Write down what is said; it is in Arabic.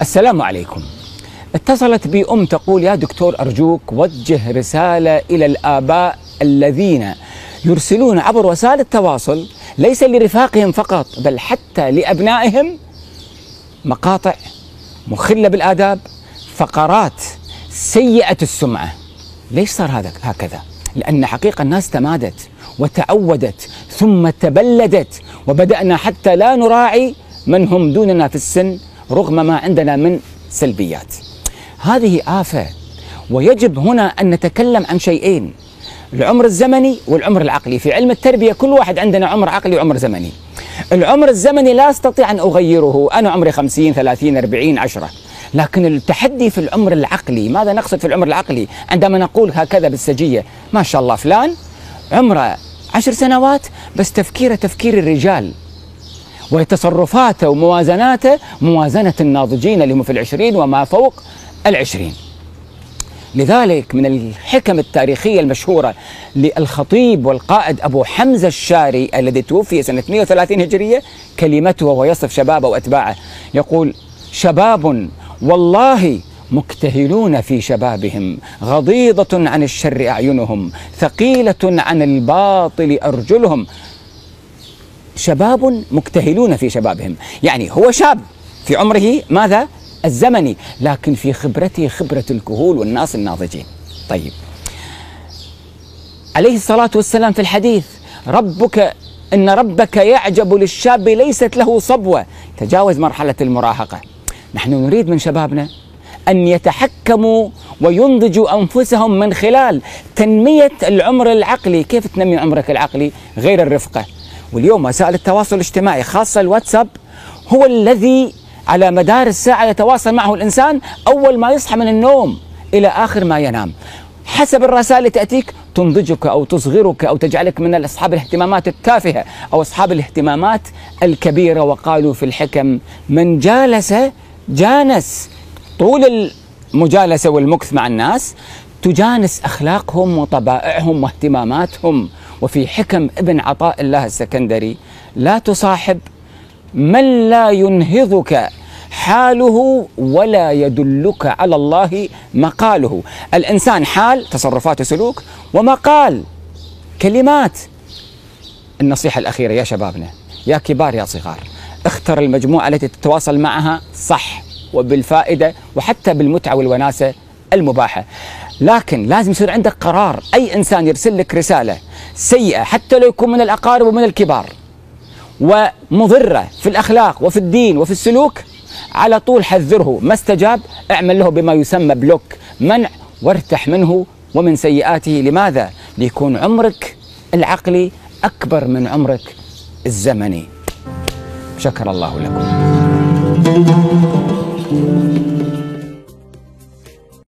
السلام عليكم. اتصلت بي أم تقول يا دكتور أرجوك وجه رسالة إلى الآباء الذين يرسلون عبر وسائل التواصل ليس لرفاقهم فقط بل حتى لأبنائهم. مقاطع مخلة بالآداب فقرات سيئة السمعة. ليش صار هذا هكذا؟ لأن حقيقة الناس تمادت وتعودت ثم تبلدت وبدأنا حتى لا نراعي من هم دوننا في السن. رغم ما عندنا من سلبيات. هذه آفة ويجب هنا أن نتكلم عن شيئين العمر الزمني والعمر العقلي. في علم التربية كل واحد عندنا عمر عقلي وعمر زمني. العمر الزمني لا أستطيع أن أغيره أنا عمري خمسين ثلاثين أربعين عشرة. لكن التحدي في العمر العقلي ماذا نقصد في العمر العقلي؟ عندما نقول هكذا بالسجية ما شاء الله فلان عمره عشر سنوات بس تفكيره تفكير الرجال. وتصرفاته وموازناته موازنة الناضجين اللي هم في العشرين وما فوق العشرين. لذلك من الحكم التاريخية المشهورة للخطيب والقائد أبو حمزة الشاري الذي توفي سنة 130 هجرية كلمته وهو يصف شبابه وأتباعه. يقول شباب والله مكتهلون في شبابهم غضيضة عن الشر أعينهم ثقيلة عن الباطل أرجلهم شباب مكتهلون في شبابهم. يعني هو شاب في عمره ماذا؟ الزمني لكن في خبرته خبرة الكهول والناس الناضجين. طيب. عليه الصلاة والسلام في الحديث ربك إن ربك يعجب للشاب ليست له صبوة. تجاوز مرحلة المراهقة. نحن نريد من شبابنا أن يتحكموا وينضجوا أنفسهم من خلال تنمية العمر العقلي. كيف تنمي عمرك العقلي؟ غير الرفقة. واليوم وسائل التواصل الاجتماعي خاصة الواتساب هو الذي على مدار الساعة يتواصل معه الإنسان أول ما يصحى من النوم إلى آخر ما ينام. حسب الرسائل اللي تأتيك تنضجك أو تصغرك أو تجعلك من أصحاب الاهتمامات التافهة أو أصحاب الاهتمامات الكبيرة. وقالوا في الحكم من جالس جانس. طول المجالسة والمكث مع الناس تجانس أخلاقهم وطبائعهم واهتماماتهم. وفي حكم ابن عطاء الله السكندري لا تصاحب من لا ينهضك حاله ولا يدلك على الله مقاله. الإنسان حال تصرفات وسلوك ومقال كلمات. النصيحة الأخيرة يا شبابنا يا كبار يا صغار اختر المجموعة التي تتواصل معها صح وبالفائدة وحتى بالمتعة والوناسة المباحة. لكن لازم يصير عندك قرار. أي إنسان يرسل لك رسالة سيئة حتى لو يكون من الأقارب ومن الكبار ومضرة في الأخلاق وفي الدين وفي السلوك على طول حذره. ما استجاب اعمل له بما يسمى بلوك منع وارتح منه. ومن سيئاته لماذا؟ ليكون عمرك العقلي أكبر من عمرك الزمني. شكر الله لكم.